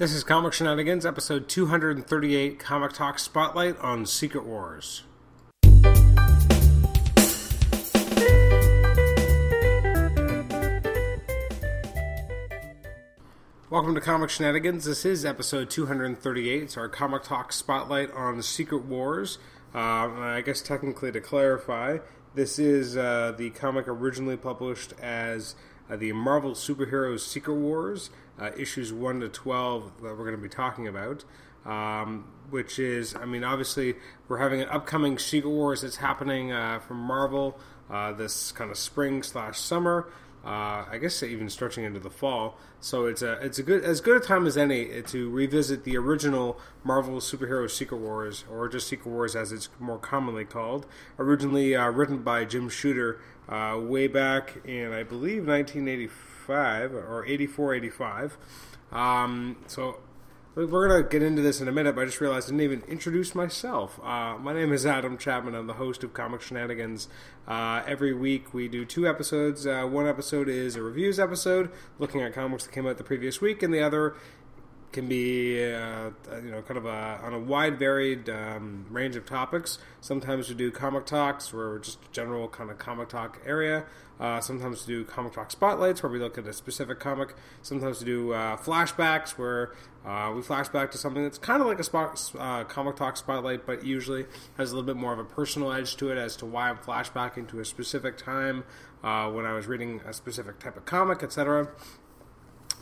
This is Comic Shenanigans, episode 238, Comic Talk Spotlight on Secret Wars. Welcome to Comic Shenanigans. This is episode 238. It's our Comic Talk Spotlight on Secret Wars. Uh, I guess technically to clarify, this is uh, the comic originally published as the Marvel Superheroes Secret Wars uh, issues 1 to 12 that we're going to be talking about. Um, which is, I mean, obviously, we're having an upcoming Secret Wars that's happening uh, from Marvel uh, this kind of spring slash summer. Uh, I guess even stretching into the fall. So it's a it's a good as good a time as any to revisit the original Marvel superhero Secret Wars, or just Secret Wars as it's more commonly called. Originally uh, written by Jim Shooter uh, way back in I believe 1985 or 84, 85. Um, so we're going to get into this in a minute, but I just realized I didn't even introduce myself. Uh, my name is Adam Chapman. I'm the host of Comic Shenanigans. Uh, every week we do two episodes. Uh, one episode is a reviews episode, looking at comics that came out the previous week, and the other can be uh, you know kind of a, on a wide varied um, range of topics. Sometimes we do comic talks, where we're just general kind of comic talk area. Uh, sometimes we do comic talk spotlights, where we look at a specific comic. Sometimes we do uh, flashbacks, where uh, we flash back to something that's kind of like a spot, uh, comic talk spotlight, but usually has a little bit more of a personal edge to it as to why I'm flashbacking to a specific time uh, when I was reading a specific type of comic, etc.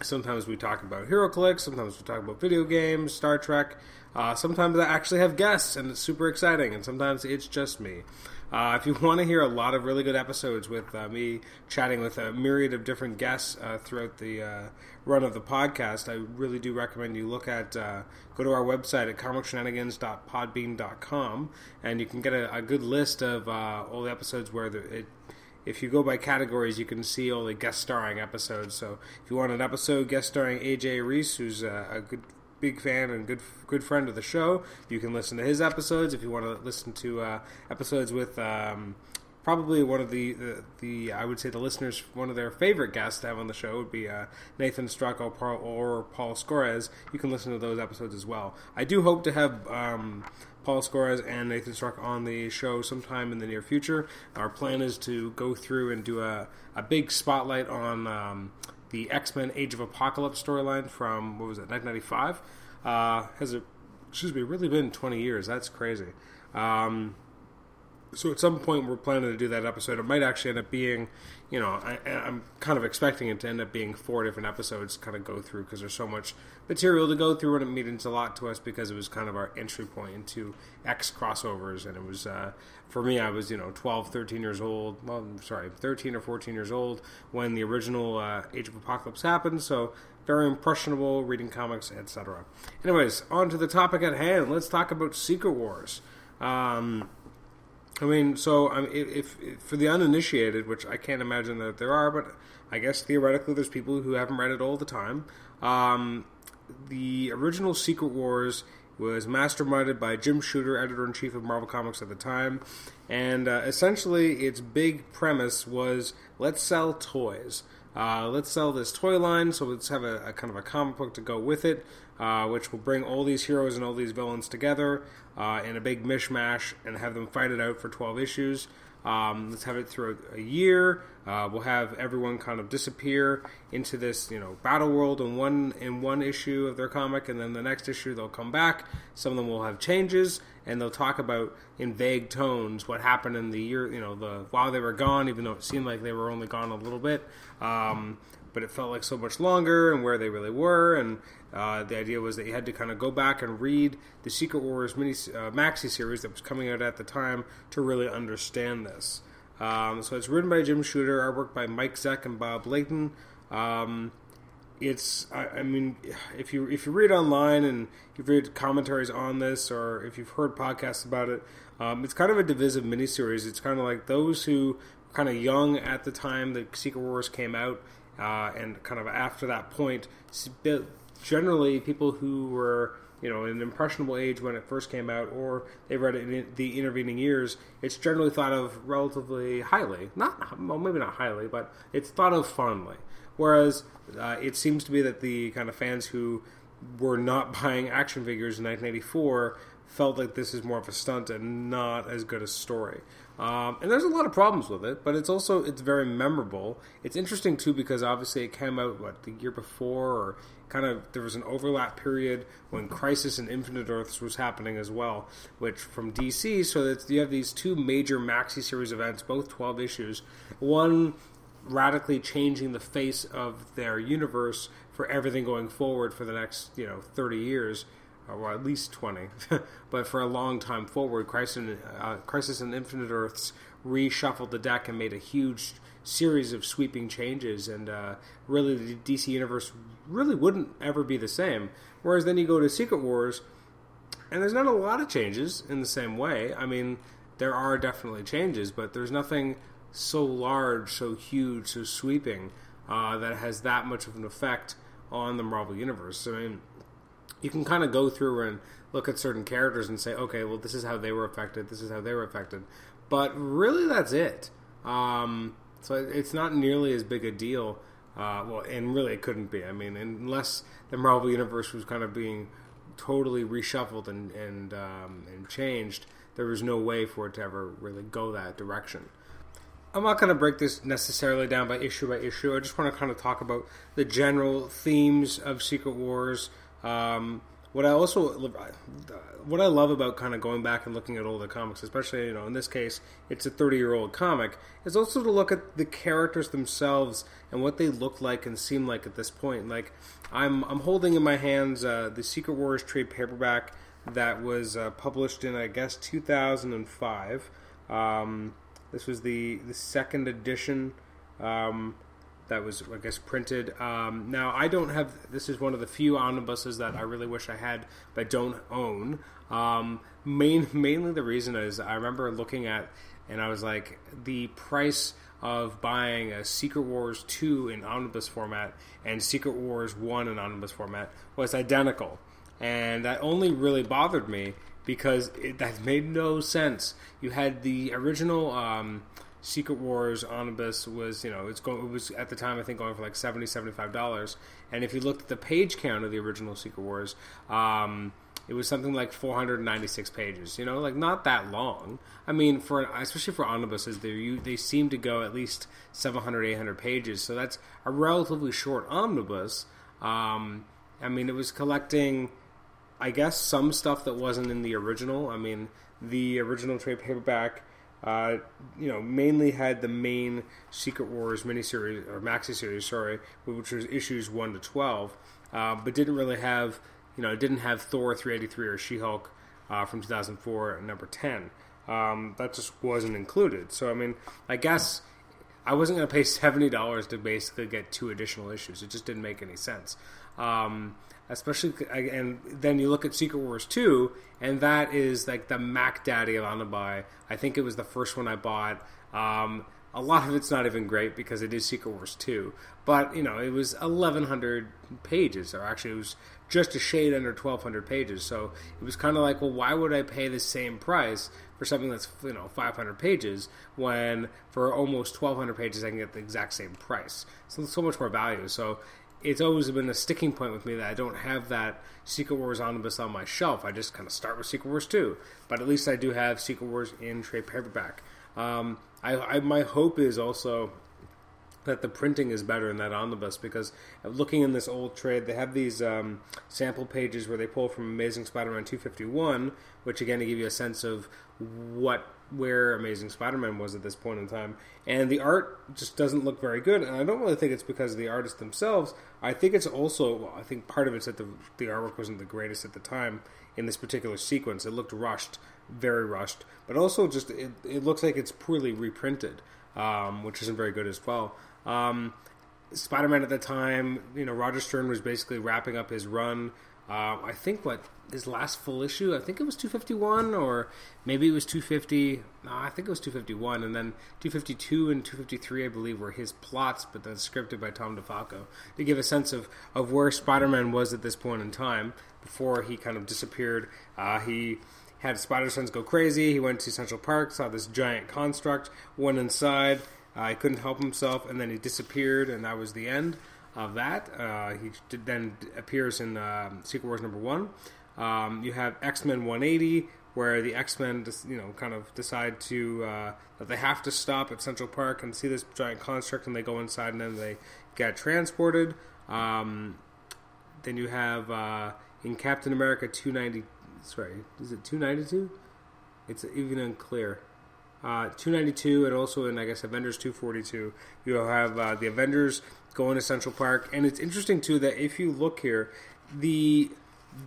Sometimes we talk about HeroClix. Sometimes we talk about video games, Star Trek. Uh, sometimes I actually have guests, and it's super exciting. And sometimes it's just me. Uh, if you want to hear a lot of really good episodes with uh, me chatting with a myriad of different guests uh, throughout the uh, run of the podcast, I really do recommend you look at uh, go to our website at comicshenanigans.podbean.com, and you can get a, a good list of all the episodes where the, it if you go by categories, you can see all the guest starring episodes. So if you want an episode guest starring AJ Reese, who's a, a good big fan and good good friend of the show, you can listen to his episodes. If you want to listen to uh, episodes with um, probably one of the, the, the I would say the listeners one of their favorite guests to have on the show would be uh, Nathan Paul, or Paul Scores. You can listen to those episodes as well. I do hope to have. Um, Paul Scores and Nathan Struck on the show sometime in the near future. Our plan is to go through and do a, a big spotlight on um, the X Men Age of Apocalypse storyline from, what was it, 1995. Uh, has it, excuse me, really been 20 years? That's crazy. Um, so at some point we're planning to do that episode. It might actually end up being, you know, I, am kind of expecting it to end up being four different episodes kind of go through because there's so much material to go through and it means a lot to us because it was kind of our entry point into X crossovers and it was uh, for me I was you know 12, 13 years old. Well, I'm sorry, 13 or 14 years old when the original uh, Age of Apocalypse happened. So very impressionable reading comics, etc. Anyways, on to the topic at hand. Let's talk about Secret Wars. Um, I mean, so mean, if, if, for the uninitiated, which I can't imagine that there are, but I guess theoretically there's people who haven't read it all the time. Um, the original Secret Wars was masterminded by Jim Shooter, editor in chief of Marvel Comics at the time, and uh, essentially its big premise was let's sell toys. Uh, let's sell this toy line, so let's have a, a, kind of a comic book to go with it, uh, which will bring all these heroes and all these villains together uh, in a big mishmash and have them fight it out for 12 issues. Um, let's have it through a year. Uh, we'll have everyone kind of disappear into this, you know, battle world in one in one issue of their comic, and then the next issue they'll come back. Some of them will have changes, and they'll talk about in vague tones what happened in the year, you know, the while they were gone, even though it seemed like they were only gone a little bit. Um, but it felt like so much longer and where they really were. And uh, the idea was that you had to kind of go back and read the Secret Wars mini uh, maxi series that was coming out at the time to really understand this. Um, so it's written by Jim Shooter, artwork by Mike Zeck and Bob Layton. Um, it's I, I, mean if you if you read online and you've read commentaries on this or if you've heard podcasts about it um, it's kind of a divisive miniseries it's kind of like those who were kind of young at the time the secret wars came out uh, and kind of after that point, generally people who were you know an impressionable age when it first came out, or they read it in the intervening years, it's generally thought of relatively highly. Not well, maybe not highly, but it's thought of fondly. Whereas uh, it seems to be that the kind of fans who were not buying action figures in 1984 felt like this is more of a stunt and not as good a story. Um, and there's a lot of problems with it, but it's also it's very memorable. It's interesting too because obviously it came out what the year before, or kind of there was an overlap period when Crisis on Infinite Earths was happening as well, which from DC. So that you have these two major maxi series events, both 12 issues. One radically changing the face of their universe for everything going forward for the next you know 30 years or at least 20, but for a long time forward, Crisis, uh, Crisis on Infinite Earths reshuffled the deck and made a huge series of sweeping changes, and uh, really the DC Universe really wouldn't ever be the same. Whereas then you go to Secret Wars, and there's not a lot of changes in the same way. I mean, there are definitely changes, but there's nothing so large, so huge, so sweeping uh, that has that much of an effect on the Marvel Universe. I mean, you can kind of go through and look at certain characters and say, okay, well, this is how they were affected, this is how they were affected. But really, that's it. Um, so it's not nearly as big a deal. Uh, well, and really, it couldn't be. I mean, unless the Marvel Universe was kind of being totally reshuffled and and, um, and changed, there was no way for it to ever really go that direction. I'm not going to break this necessarily down by issue by issue. I just want to kind of talk about the general themes of Secret Wars, um, what I also what I love about kind of going back and looking at older comics, especially you know in this case it's a 30 year old comic, is also to look at the characters themselves and what they look like and seem like at this point. Like I'm I'm holding in my hands uh, the Secret Wars trade paperback that was uh, published in I guess 2005. Um, this was the the second edition. Um, that was, I guess, printed. Um, now, I don't have. This is one of the few omnibuses that I really wish I had, but don't own. Um, main, mainly the reason is I remember looking at, and I was like, the price of buying a Secret Wars 2 in omnibus format and Secret Wars 1 in omnibus format was identical. And that only really bothered me because it, that made no sense. You had the original. Um, Secret Wars Omnibus was, you know, it's going. It was at the time I think going for like 70 75 dollars. And if you looked at the page count of the original Secret Wars, um, it was something like 496 pages. You know, like not that long. I mean, for especially for omnibuses, they they seem to go at least 700 800 pages. So that's a relatively short omnibus. Um, I mean, it was collecting, I guess, some stuff that wasn't in the original. I mean, the original trade paperback uh, you know, mainly had the main Secret Wars miniseries or maxi series, sorry, which was issues one to twelve, uh, but didn't really have, you know, didn't have Thor three eighty three or She Hulk uh, from two thousand four number ten. Um, that just wasn't included. So I mean, I guess I wasn't going to pay seventy dollars to basically get two additional issues. It just didn't make any sense. Um, especially and then you look at Secret Wars 2 and that is like the Mac Daddy of Omnibuy. I think it was the first one I bought. Um, a lot of it's not even great because it is Secret Wars 2, but you know, it was 1100 pages or actually it was just a shade under 1200 pages. So it was kind of like, well, why would I pay the same price for something that's, you know, 500 pages when for almost 1200 pages I can get the exact same price. So so much more value. So it's always been a sticking point with me that I don't have that Secret Wars omnibus on my shelf. I just kind of start with Secret Wars 2. But at least I do have Secret Wars in trade paperback. Um, I, I, my hope is also that the printing is better in that omnibus because looking in this old trade, they have these um, sample pages where they pull from Amazing Spider-Man 251, which again to give you a sense of what where Amazing Spider-Man was at this point in time, and the art just doesn't look very good. And I don't really think it's because of the artists themselves. I think it's also, well, I think part of it's that the the artwork wasn't the greatest at the time in this particular sequence. It looked rushed, very rushed, but also just it, it looks like it's poorly reprinted, um, which isn't very good as well. Um, Spider-Man at the time, you know, Roger Stern was basically wrapping up his run uh, I think what his last full issue, I think it was 251 or maybe it was 250. No, I think it was 251, and then 252 and 253, I believe, were his plots, but then scripted by Tom DeFalco to give a sense of of where Spider-Man was at this point in time before he kind of disappeared. Uh, he had Spider Sense go crazy. He went to Central Park, saw this giant construct, went inside. Uh, he couldn't help himself, and then he disappeared, and that was the end. of that. Uh, he did, then appears in um, Secret Wars number one. Um, you have X Men 180, where the X Men, you know, kind of decide to uh, that they have to stop at Central Park and see this giant construct, and they go inside, and then they get transported. Um, then you have uh, in Captain America 290. Sorry, is it 292? It's even unclear. Uh, 292 and also in I guess Avengers 242 you have uh, the Avengers going to Central Park and it's interesting too that if you look here the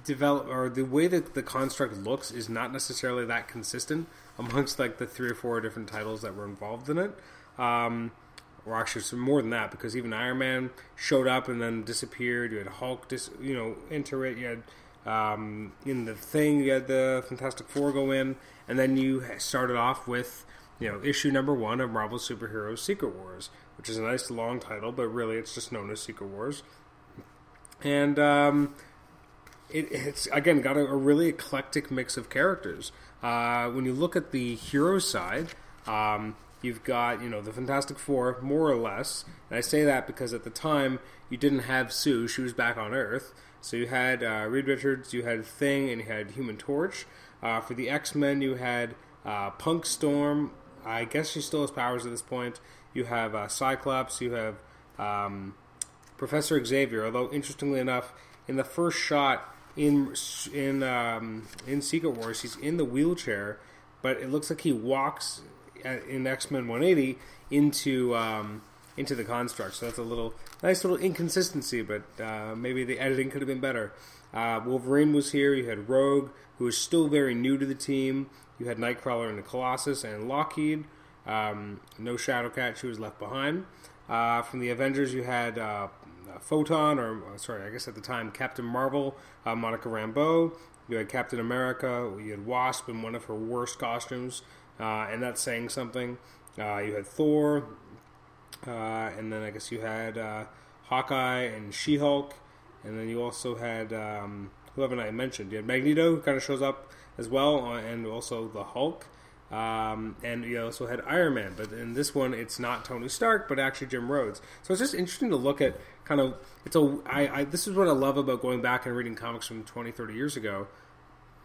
develop or the way that the construct looks is not necessarily that consistent amongst like the three or four different titles that were involved in it. Um, or actually some more than that because even Iron Man showed up and then disappeared. You had Hulk dis- you know enter it. You had um, in the thing you had the Fantastic Four go in. And then you started off with you know issue number one of Marvel Superheroes Secret Wars, which is a nice long title, but really it's just known as Secret Wars. And um, it, it's again got a, a, really eclectic mix of characters. Uh, when you look at the hero side, um, you've got you know the Fantastic Four more or less, and I say that because at the time you didn't have Sue; she was back on Earth. So you had uh, Reed Richards, you had Thing, and you had Human Torch. Uh, for the X Men, you had uh, Punk Storm. I guess she still has powers at this point. You have uh, Cyclops. You have um, Professor Xavier. Although interestingly enough, in the first shot in in um, in Secret Wars, he's in the wheelchair, but it looks like he walks in X Men 180 into um, into the construct. So that's a little nice little inconsistency, but uh, maybe the editing could have been better. Uh, Wolverine was here. You had Rogue, who was still very new to the team. You had Nightcrawler and the Colossus and Lockheed. Um, no Shadowcat, she was left behind. Uh, from the Avengers, you had uh, Photon, or uh, sorry, I guess at the time, Captain Marvel, uh, Monica Rambeau. You had Captain America. You had Wasp in one of her worst costumes, uh, and that's saying something. you had Thor, and then I guess you had Hawkeye and She Hulk. And then you also had um, who haven't I mentioned? You had Magneto, who kind of shows up as well, uh, and also the Hulk. Um, and you also had Iron Man, but in this one, it's not Tony Stark, but actually Jim Rhodes. So it's just interesting to look at kind of it's a I, I this is what I love about going back and reading comics from 20, 30 years ago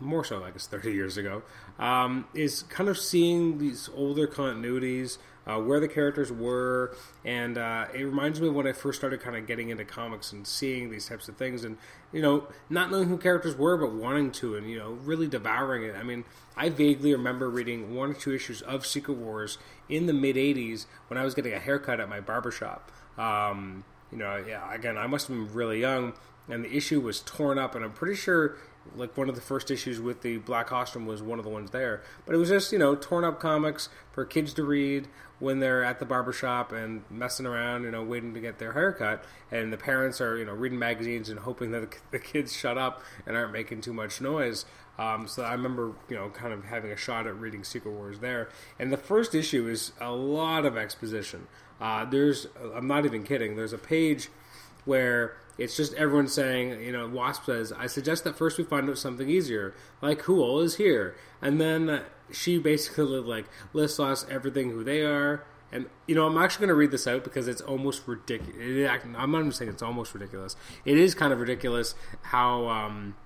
more so I guess 30 years ago, um, is kind of seeing these older continuities, uh, where the characters were, and uh, it reminds me of when I first started kind of getting into comics and seeing these types of things, and you know, not knowing who characters were, but wanting to, and you know, really devouring it. I mean, I vaguely remember reading one or two issues of Secret Wars in the mid 80s when I was getting a haircut at my barbershop. Um, you know, yeah, again, I must have been really young, and the issue was torn up, and I'm pretty sure like one of the first issues with the black costume was one of the ones there. But it was just, you know, torn up comics for kids to read when they're at the barbershop and messing around, you know, waiting to get their haircut. And the parents are, you know, reading magazines and hoping that the kids shut up and aren't making too much noise. Um, so I remember, you know, kind of having a shot at reading Secret Wars there. And the first issue is a lot of exposition. Uh, there's, I'm not even kidding, there's a page where it's just everyone saying, you know, Wasp says, I suggest that first we find out something easier, like who all is here. And then she basically like lists us everything who they are. And, you know, I'm actually going to read this out because it's almost ridiculous. I'm not even saying it's almost ridiculous. It is kind of ridiculous how, um,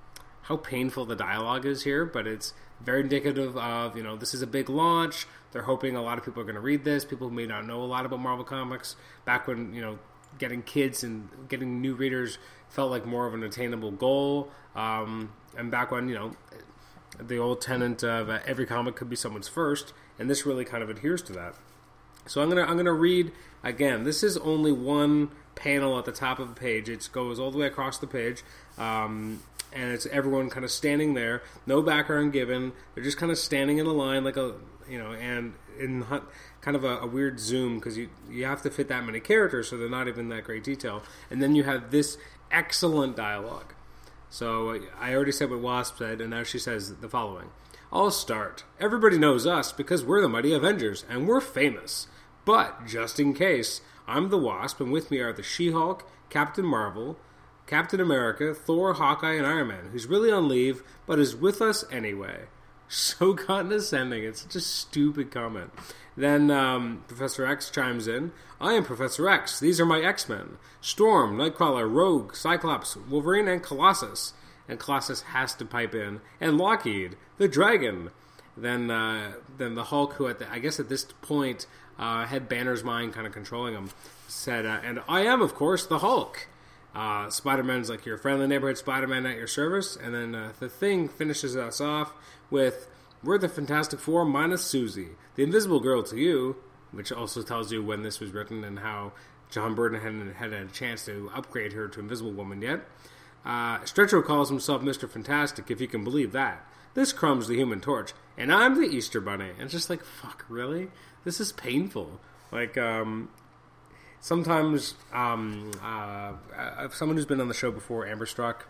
how painful the dialogue is here, but it's very indicative of, you know, this is a big launch. They're hoping a lot of people are going to read this. People who may not know a lot about Marvel Comics. Back when, you know, getting kids and getting new readers felt like more of an attainable goal. Um, and back when you know the old tenant of uh, every comic could be someone's first, and this really kind of adheres to that. So I'm gonna I'm gonna read again. This is only one panel at the top of the page. It goes all the way across the page, um, and it's everyone kind of standing there, no background given. They're just kind of standing in a line like a you know, and in kind of a, a weird zoom because you you have to fit that many characters, so they're not even that great detail. And then you have this excellent dialogue. So uh, I already said what Wasp said, and now she says the following. I'll start. Everybody knows us because we're the Mighty Avengers, and we're famous. But, just in case, I'm the Wasp, and with me are the She Hulk, Captain Marvel, Captain America, Thor, Hawkeye, and Iron Man, who's really on leave, but is with us anyway. So condescending. It's such a stupid comment. Then um, Professor X chimes in. I am Professor X. These are my X Men Storm, Nightcrawler, Rogue, Cyclops, Wolverine, and Colossus. And Colossus has to pipe in. And Lockheed, the Dragon. Then, uh, then the Hulk, who at the, I guess at this point uh, had Banner's mind kind of controlling him, said, uh, "And I am, of course, the Hulk." Uh, Spider Man's like your friendly neighborhood Spider Man at your service, and then uh, the Thing finishes us off with, "We're the Fantastic Four minus Susie, the Invisible Girl to you," which also tells you when this was written and how John Byrne hadn't had a chance to upgrade her to Invisible Woman yet. Uh, Stretcho calls himself Mr. Fantastic, if you can believe that. This Crumb's the Human Torch, and I'm the Easter Bunny. And it's just like, fuck, really? This is painful. Like, um, sometimes, um, uh, uh, someone who's been on the show before, Amber Struck,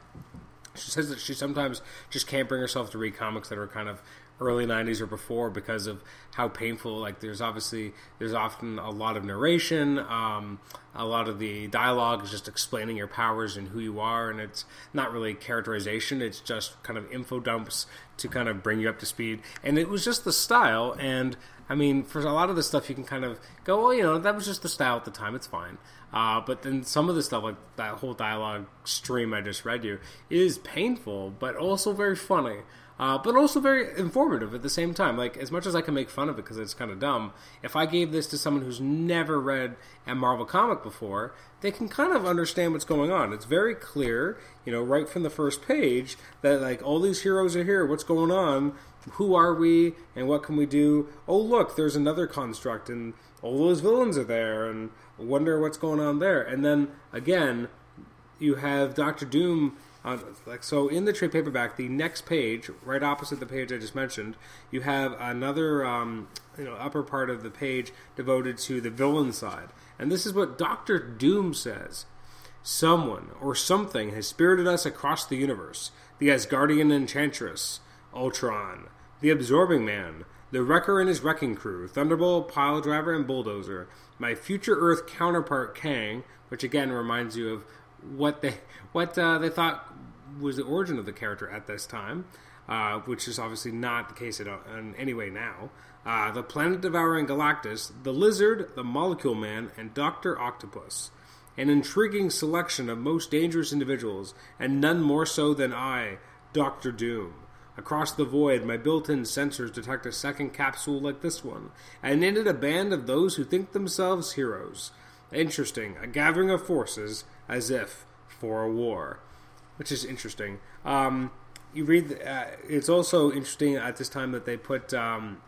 she says that she sometimes just can't bring herself to read comics that are kind of early 90s or before because of how painful like there's obviously there's often a lot of narration um, a lot of the dialogue is just explaining your powers and who you are and it's not really characterization it's just kind of info dumps to kind of bring you up to speed. And it was just the style and i mean for a lot of the stuff you can kind of go well you know that was just the style at the time it's fine uh, but then some of the stuff, like that whole dialogue stream I just read you, is painful, but also very funny uh, but also very informative at the same time. Like as much as I can make fun of it because it's kind of dumb, if I gave this to someone who's never read a Marvel comic before, they can kind of understand what's going on. It's very clear, you know, right from the first page that like all these heroes are here. What's going on? Who are we? And what can we do? Oh, look, there's another construct, and all those villains are there, and wonder what's going on there. And then again, you have Doctor Doom uh, like so, in the trade paperback, the next page, right opposite the page I just mentioned, you have another, um, you know, upper part of the page devoted to the villain side, and this is what Doctor Doom says: "Someone or something has spirited us across the universe. The Asgardian Enchantress, Ultron, the Absorbing Man, the Wrecker and his wrecking crew, Thunderbolt, Pile Driver, and Bulldozer. My future Earth counterpart Kang, which again reminds you of what they what uh, they thought was the origin of the character at this time, uh, which is obviously not the case in any way now. Uh, the planet devouring Galactus, the Lizard, the Molecule Man, and Doctor Octopus. An intriguing selection of most dangerous individuals, and none more so than I, Doctor Doom. Across the void, my built in sensors detect a second capsule like this one, and in it a band of those who think themselves heroes. Interesting, a gathering of forces, as if for a war which is interesting. Um, you read. Uh, it's also interesting at this time that they put um,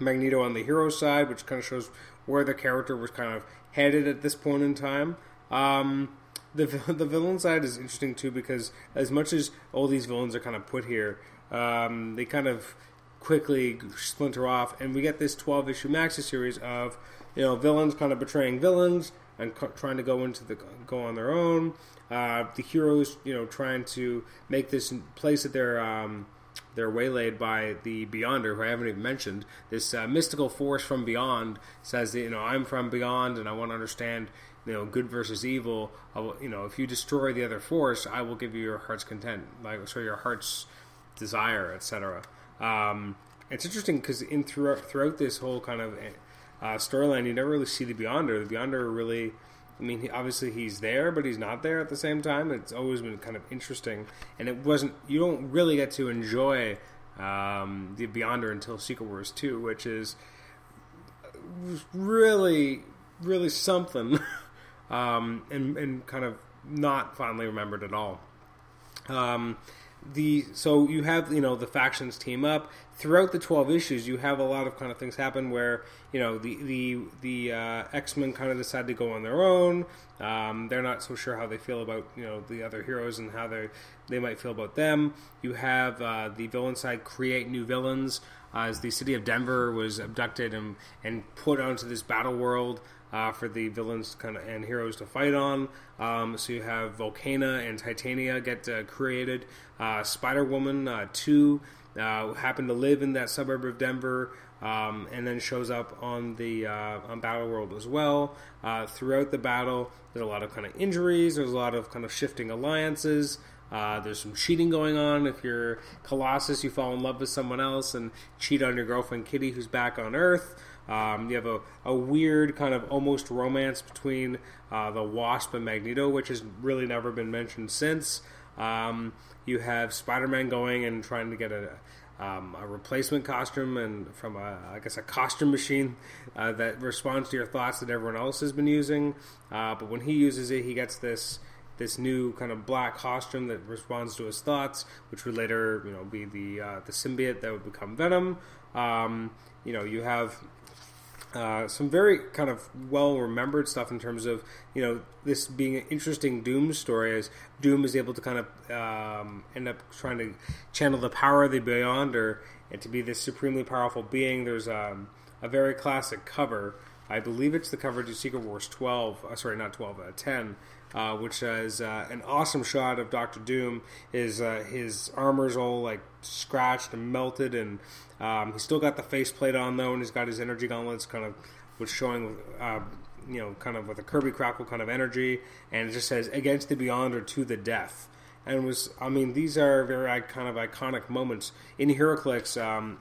Magneto on the hero side, which kind of shows where the character was kind of headed at this point in time. Um, the the villain side is interesting too because as much as all these villains are kind of put here, um, they kind of quickly splinter off, and we get this twelve issue maxi series of you know villains kind of betraying villains and co- trying to go into the go on their own. Uh, the heroes, you know, trying to make this place that they're um, they're waylaid by the Beyonder, who I haven't even mentioned. This uh, mystical force from beyond says that you know I'm from beyond, and I want to understand you know good versus evil. Will, you know, if you destroy the other force, I will give you your heart's content, like so your heart's desire, etc. Um, it's interesting because in throughout, throughout this whole kind of uh, storyline, you never really see the Beyonder. The Beyonder really I mean, obviously he's there, but he's not there at the same time. It's always been kind of interesting, and it wasn't. You don't really get to enjoy um, the Beyonder until Secret Wars two, which is really, really something, um, and and kind of not fondly remembered at all. Um, the so you have you know the factions team up. Throughout the 12 issues you have a lot of kind of things happen where you know the the the uh, x-men kind of decide to go on their own. Um, they're not so sure how they feel about you know the other heroes and how they they might feel about them. You have uh, the villain side create new villains uh, as the city of denver was abducted and and put onto this battle world uh, for the villains kind of and heroes to fight on. Um, so you have Volcana and Titania get uh, created. Uh, Spider Woman uh, two uh, happen to live in that suburb of Denver. Um, and then shows up on the uh, on Battle World as well. throughout the battle, there's a lot of kind of injuries. There's a lot of kind of shifting alliances. Uh, there's some cheating going on. If you're Colossus, you fall in love with someone else and cheat on your girlfriend Kitty, who's back on Earth. Um, you have a, a weird kind of almost romance between uh, the Wasp and Magneto, which has really never been mentioned since. Um, you have Spider-Man going and trying to get a um, a replacement costume and from a I guess a costume machine uh, that responds to your thoughts that everyone else has been using. Uh, but when he uses it, he gets this this new kind of black costume that responds to his thoughts, which would later you know be the uh, the symbiote that would become Venom. Um, you know, you have uh, some very kind of well remembered stuff in terms of you know this being an interesting Doom story as Doom is able to kind of um, end up trying to channel the power of the Beyonder and to be this supremely powerful being. There's um, a very classic cover. I believe it's the cover to Secret Wars 12. Uh, sorry, not 12, uh, 10. Uh, which is uh, an awesome shot of Doctor Doom. His uh, his armor's all like scratched and melted, and um, he's still got the faceplate on though, and he's got his energy gauntlets kind of, which showing, uh, you know, kind of with a Kirby crackle kind of energy, and it just says "Against the Beyonder to the death." And was, I mean, these are very kind of iconic moments in HeroClix. Um,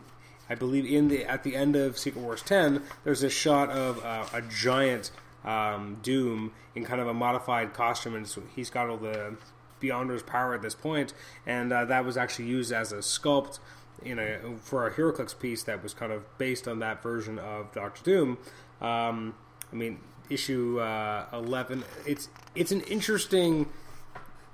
I believe in the at the end of Secret Wars 10, there's a shot of uh, a giant um, Doom in kind of a modified costume, and he's got all the Beyonder's power at this point, and uh, that was actually used as a sculpt in a for a HeroClix piece that was kind of based on that version of Doctor Doom. Um, I mean, issue uh, eleven. It's it's an interesting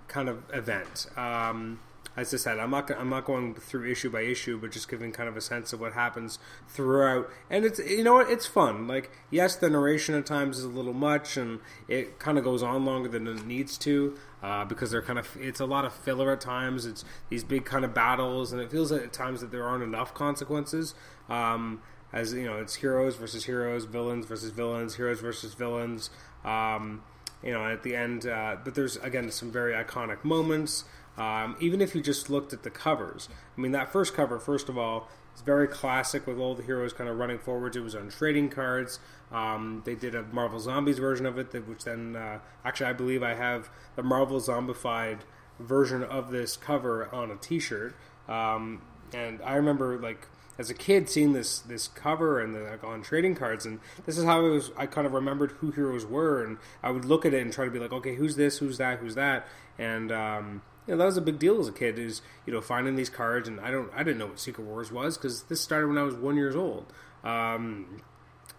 kind of event. Um, as I said, I'm not I'm not going through issue by issue, but just giving kind of a sense of what happens throughout. And it's you know what, it's fun. Like yes, the narration at times is a little much, and it kind of goes on longer than it needs to uh, because they're kind of it's a lot of filler at times. It's these big kind of battles, and it feels at times that there aren't enough consequences. Um, as you know, it's heroes versus heroes, villains versus villains, heroes versus villains. Um, you know, at the end, uh, but there's again some very iconic moments. Um, even if you just looked at the covers, I mean, that first cover, first of all, is very classic with all the heroes kind of running forwards. It was on trading cards. Um, they did a Marvel Zombies version of it, which then uh, actually I believe I have the Marvel Zombified version of this cover on a T-shirt. Um, and I remember like as a kid seeing this this cover and the, like, on trading cards, and this is how I was. I kind of remembered who heroes were, and I would look at it and try to be like, okay, who's this, who's that, who's that, and um, you know, that was a big deal as a kid. Is you know finding these cards, and I don't, I didn't know what Secret Wars was because this started when I was one years old. Um,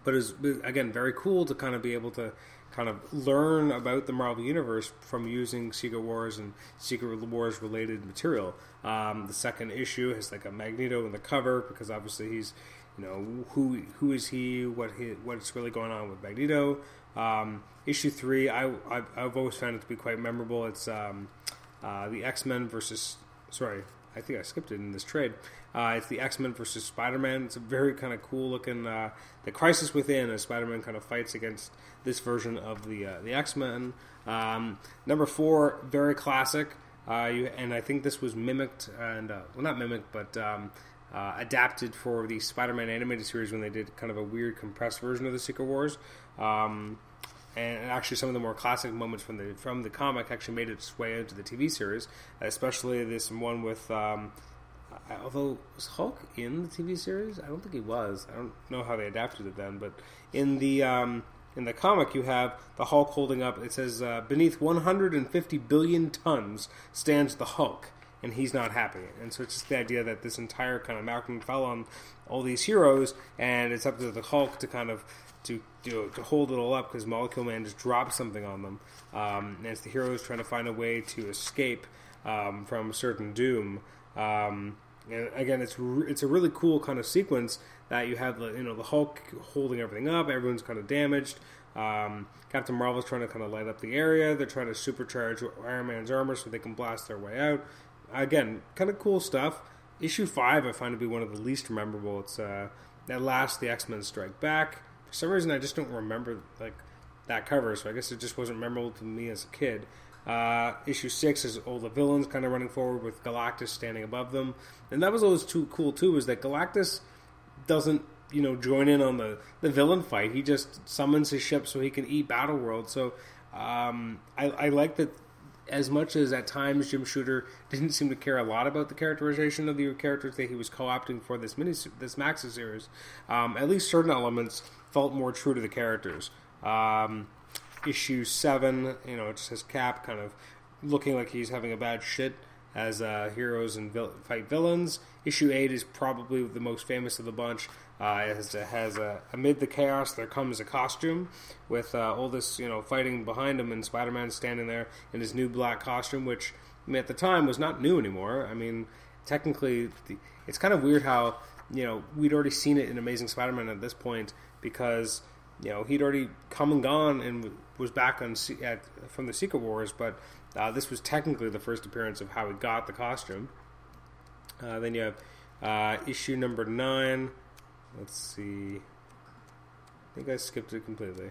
but it was again very cool to kind of be able to kind of learn about the Marvel Universe from using Secret Wars and Secret Wars related material. Um, the second issue has like a Magneto in the cover because obviously he's, you know, who who is he? What he, what's really going on with Magneto? Um, issue three, I I've, I've, always found it to be quite memorable. It's um, uh, the X Men versus sorry, I think I skipped it in this trade. Uh, it's the X Men versus Spider Man. It's a very kind of cool looking. Uh, the Crisis Within as Spider Man kind of fights against this version of the uh, the X Men. Um, number four, very classic. Uh, you, and I think this was mimicked and uh, well, not mimicked, but um, adapted for the Spider Man animated series when they did kind of a weird compressed version of the Secret Wars. Um, and actually some of the more classic moments from the from the comic actually made its way into the TV series, especially this one with. Um, although was Hulk in the TV series? I don't think he was. I don't know how they adapted it then, but in the um, in the comic you have the Hulk holding up. It says uh, beneath 150 billion tons stands the Hulk, and he's not happy. And so it's just the idea that this entire kind of Malcolm fell on all these heroes, and it's up to the Hulk to kind of to to, to hold it all up because Molecule Man just dropped something on them, um, and it's the heroes trying to find a way to escape um, from certain doom. Um, and again, it's re- it's a really cool kind of sequence that you have the you know the Hulk holding everything up, everyone's kind of damaged. Um, Captain Marvel's trying to kind of light up the area. They're trying to supercharge Iron Man's armor so they can blast their way out. Again, kind of cool stuff. Issue five I find to be one of the least memorable. It's uh, at last the X Men strike back for some reason I just don't remember like that cover, so I guess it just wasn't memorable to me as a kid. Uh, issue six is all the villains kind of running forward with Galactus standing above them, and that was always too cool too. Is that Galactus doesn't you know join in on the the villain fight? He just summons his ship so he can eat Battle World. So um, I, I like that as much as at times Jim Shooter didn't seem to care a lot about the characterization of the characters that he was co-opting for this mini this Maxi series, um, at least certain elements felt more true to the characters. Um, issue seven, you know, it just has Cap kind of looking like he's having a bad shit as uh, heroes and vil- fight villains. Issue eight is probably the most famous of the bunch. Uh, has, has a, amid the chaos there comes a costume with uh, all this you know fighting behind him and Spider-Man standing there in his new black costume, which I mean, at the time was not new anymore. I mean, technically, the, it's kind of weird how you know we'd already seen it in Amazing Spider-Man at this point because you know he'd already come and gone and was back on at, from the Secret Wars, but uh, this was technically the first appearance of how he got the costume. Uh, then you have uh, issue number nine. Let's see. I think I skipped it completely.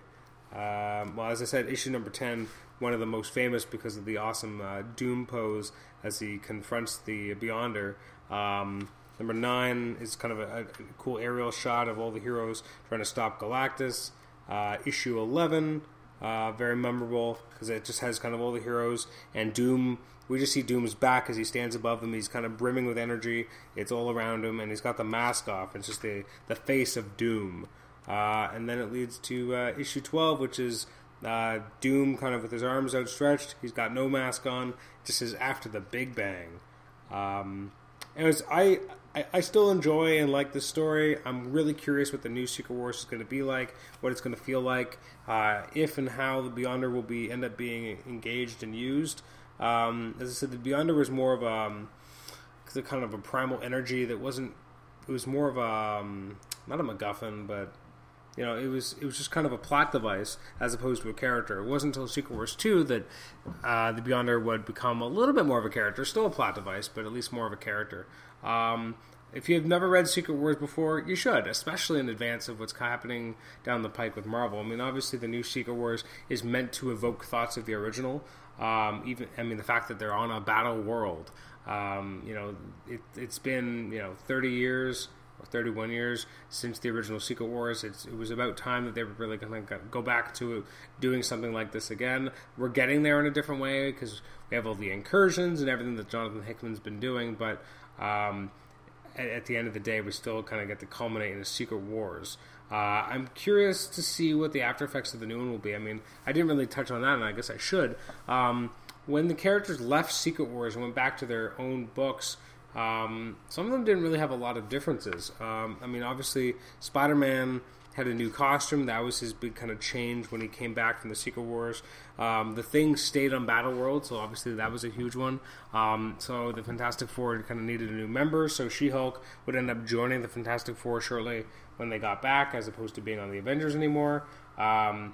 Um, well, as I said, issue number 10, one of the most famous because of the awesome uh, Doom pose as he confronts the Beyonder. Um, number 9 is kind of a, a, cool aerial shot of all the heroes trying to stop Galactus. Uh, issue 11, uh, very memorable because it just has kind of all the heroes and Doom we just see Doom's back as he stands above them. He's kind of brimming with energy. It's all around him, and he's got the mask off. It's just the the face of Doom. Uh, and then it leads to uh, issue 12, which is uh, Doom kind of with his arms outstretched. He's got no mask on. Just says after the Big Bang. Um, anyways, I, I, I still enjoy and like this story. I'm really curious what the new Secret Wars is going to be like, what it's going to feel like, uh, if and how the Beyonder will be end up being engaged and used. Um, as I said, the Beyonder was more of a um, kind of a primal energy that wasn't. It was more of a um, not a MacGuffin, but you know, it was it was just kind of a plot device as opposed to a character. It wasn't until Secret Wars two that uh, the Beyonder would become a little bit more of a character, still a plot device, but at least more of a character. Um, if you've never read Secret Wars before, you should, especially in advance of what's happening down the pike with Marvel. I mean, obviously, the new Secret Wars is meant to evoke thoughts of the original, um, even I mean the fact that they're on a battle world. Um, you know, it, has been you know 30 years or 31 years since the original Secret Wars. It's, it was about time that they were really going to go back to doing something like this again. We're getting there in a different way because we have all the incursions and everything that Jonathan Hickman's been doing, but um, at, at, the end of the day, we still kind of get to culminate in a Secret Wars. Uh, I'm curious to see what the after effects of the new one will be. I mean, I didn't really touch on that, and I guess I should. Um, when the characters left Secret Wars and went back to their own books, um, some of them didn't really have a lot of differences. Um, I mean, obviously, Spider Man had a new costume. That was his big kind of change when he came back from the Secret Wars. Um, the thing stayed on Battle World, so obviously that was a huge one. Um, so the Fantastic Four kind of needed a new member, so She Hulk would end up joining the Fantastic Four shortly when they got back, as opposed to being on the Avengers anymore. Um,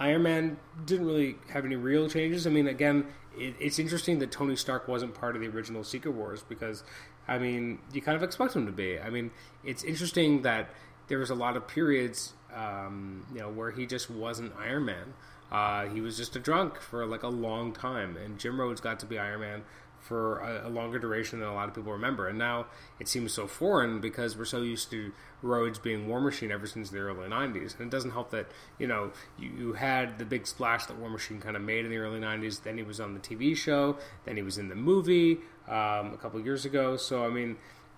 Iron Man didn't really have any real changes. I mean, again, it, it's interesting that Tony Stark wasn't part of the original Secret Wars because, I mean, you kind of expect him to be. I mean, it's interesting that there was a lot of periods, um, you know, where he just wasn't Iron Man. Uh, he was just a drunk for like a long time, and Jim Rhodes got to be Iron Man for a, a, longer duration than a lot of people remember. And now it seems so foreign because we're so used to Rhodes being War Machine ever since the early 90s. And it doesn't help that, you know, you, you had the big splash that War Machine kind of made in the early 90s. Then he was on the TV show. Then he was in the movie um, a couple years ago. So, I mean,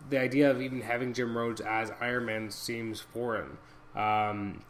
the idea of even having Jim Rhodes as Iron Man seems foreign. Um,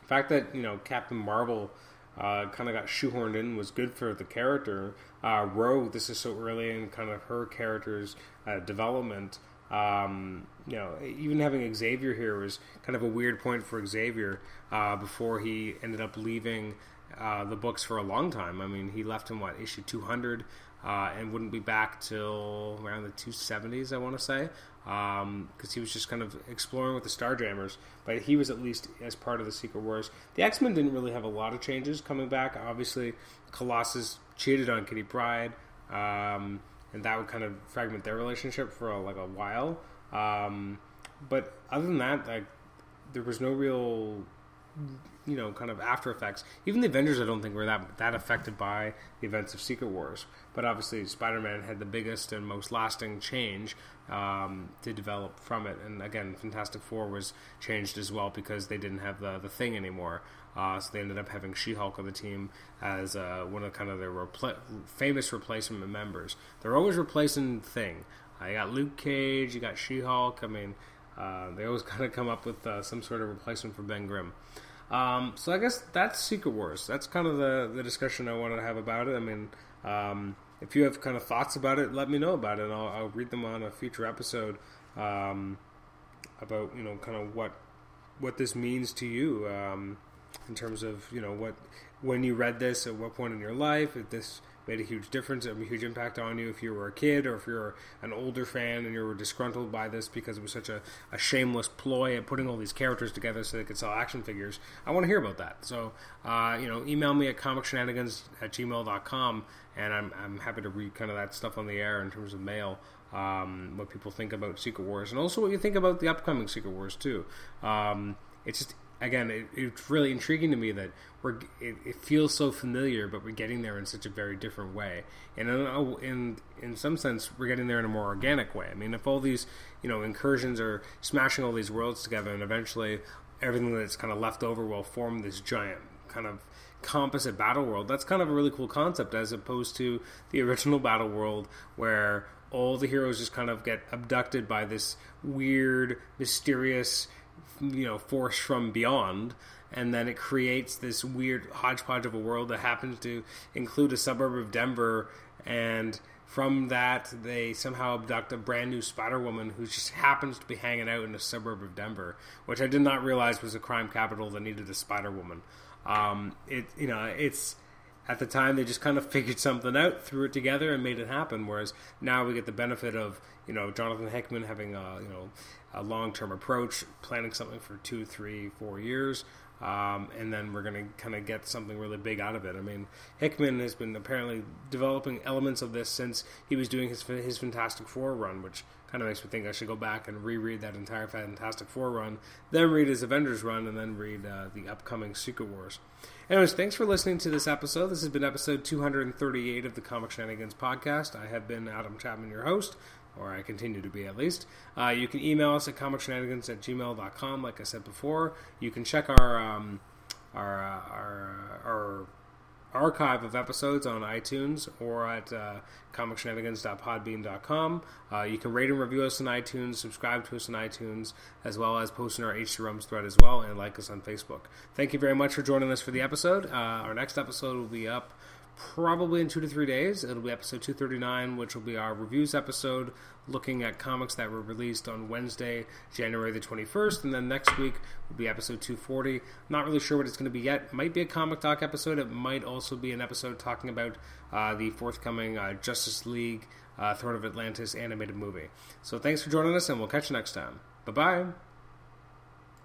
the fact that, you know, Captain Marvel uh, kind of got shoehorned in was good for the character. Uh, this is so early in kind of her character's uh, development. Um, you know, even having Xavier here was kind of a weird point for Xavier uh, before he ended up leaving uh, the books for a long time. I mean, he left in what issue 200 uh, and wouldn't be back till around the 270s, I want to say because um, he was just kind of exploring with the Starjammers. But he was at least as part of the Secret Wars. The X Men didn't really have a lot of changes coming back. Obviously, Colossus cheated on Kitty Pryde, um, and that would kind of fragment their relationship for a, like a while. Um, but other than that, like there was no real you know, kind of after effects. Even the Avengers, I don't think were that that affected by the events of Secret Wars. But obviously, Spider-Man had the biggest and most lasting change um, to develop from it. And again, Fantastic Four was changed as well because they didn't have the the thing anymore. Uh, so they ended up having She-Hulk on the team as uh, one of kind of their repl- famous replacement members. They're always replacing Thing. Uh, you got Luke Cage, you got She-Hulk. I mean, uh, they always kind of come up with uh, some sort of replacement for Ben Grimm. Um, so I guess that's Secret Wars. That's kind of the, the discussion I wanted to have about it. I mean, um, if you have kind of thoughts about it, let me know about it, and I'll, I'll read them on a future episode um, about you know kind of what what this means to you um, in terms of you know what when you read this at what point in your life if this made a huge difference, a huge impact on you if you were a kid or if you're an older fan and you were disgruntled by this because it was such a, a shameless ploy at putting all these characters together so they could sell action figures. I want to hear about that. So, uh, you know, email me at comicshenanigans at gmail.com and I'm, I'm happy to read kind of that stuff on the air in terms of mail. Um, what people think about Secret Wars, and also what you think about the upcoming Secret Wars too. Um, it's just again, it, it's really intriguing to me that we're it, it, feels so familiar, but we're getting there in such a very different way. And in, in in some sense, we're getting there in a more organic way. I mean, if all these you know incursions are smashing all these worlds together, and eventually everything that's kind of left over will form this giant kind of composite battle world. That's kind of a really cool concept, as opposed to the original battle world where all the heroes just kind of get abducted by this weird, mysterious you know force from beyond and then it creates this weird hodgepodge of a world that happens to include a suburb of Denver and from that they somehow abduct a brand new Spider Woman who just happens to be hanging out in a suburb of Denver, which I did not realize was a crime capital that needed a Spider Woman. Um, it you know it's at the time they just kind of figured something out, threw it together, and made it happen. Whereas now we get the benefit of you know Jonathan Hickman having a you know a long term approach, planning something for two, three, four years. Um, and then we're going to kind of get something really big out of it. I mean, Hickman has been apparently developing elements of this since he was doing his his Fantastic Four run, which kind of makes me think I should go back and reread that entire Fantastic Four run, then read his Avengers run, and then read uh, the upcoming Secret Wars. Anyways, thanks for listening to this episode. This has been episode 238 of the Comic Shenanigans podcast. I have been Adam Chapman, your host or I continue to be at least. Uh, you can email us at comicshenanigans at gmail.com, like I said before. You can check our um, our, uh, our, our archive of episodes on iTunes or at uh, comicshenanigans.podbean.com. Uh, you can rate and review us on iTunes, subscribe to us on iTunes, as well as post in our HC Rums thread as well, and like us on Facebook. Thank you very much for joining us for the episode. Uh, our next episode will be up probably in two to three days. It'll be episode 239, which will be our reviews episode looking at comics that were released on Wednesday, January the 21st. And then next week will be episode 240. Not really sure what it's going to be yet. Might be a comic talk episode. It might also be an episode talking about uh, the forthcoming uh, Justice League uh, Throne of Atlantis animated movie. So thanks for joining us, and we'll catch you next time. Bye bye.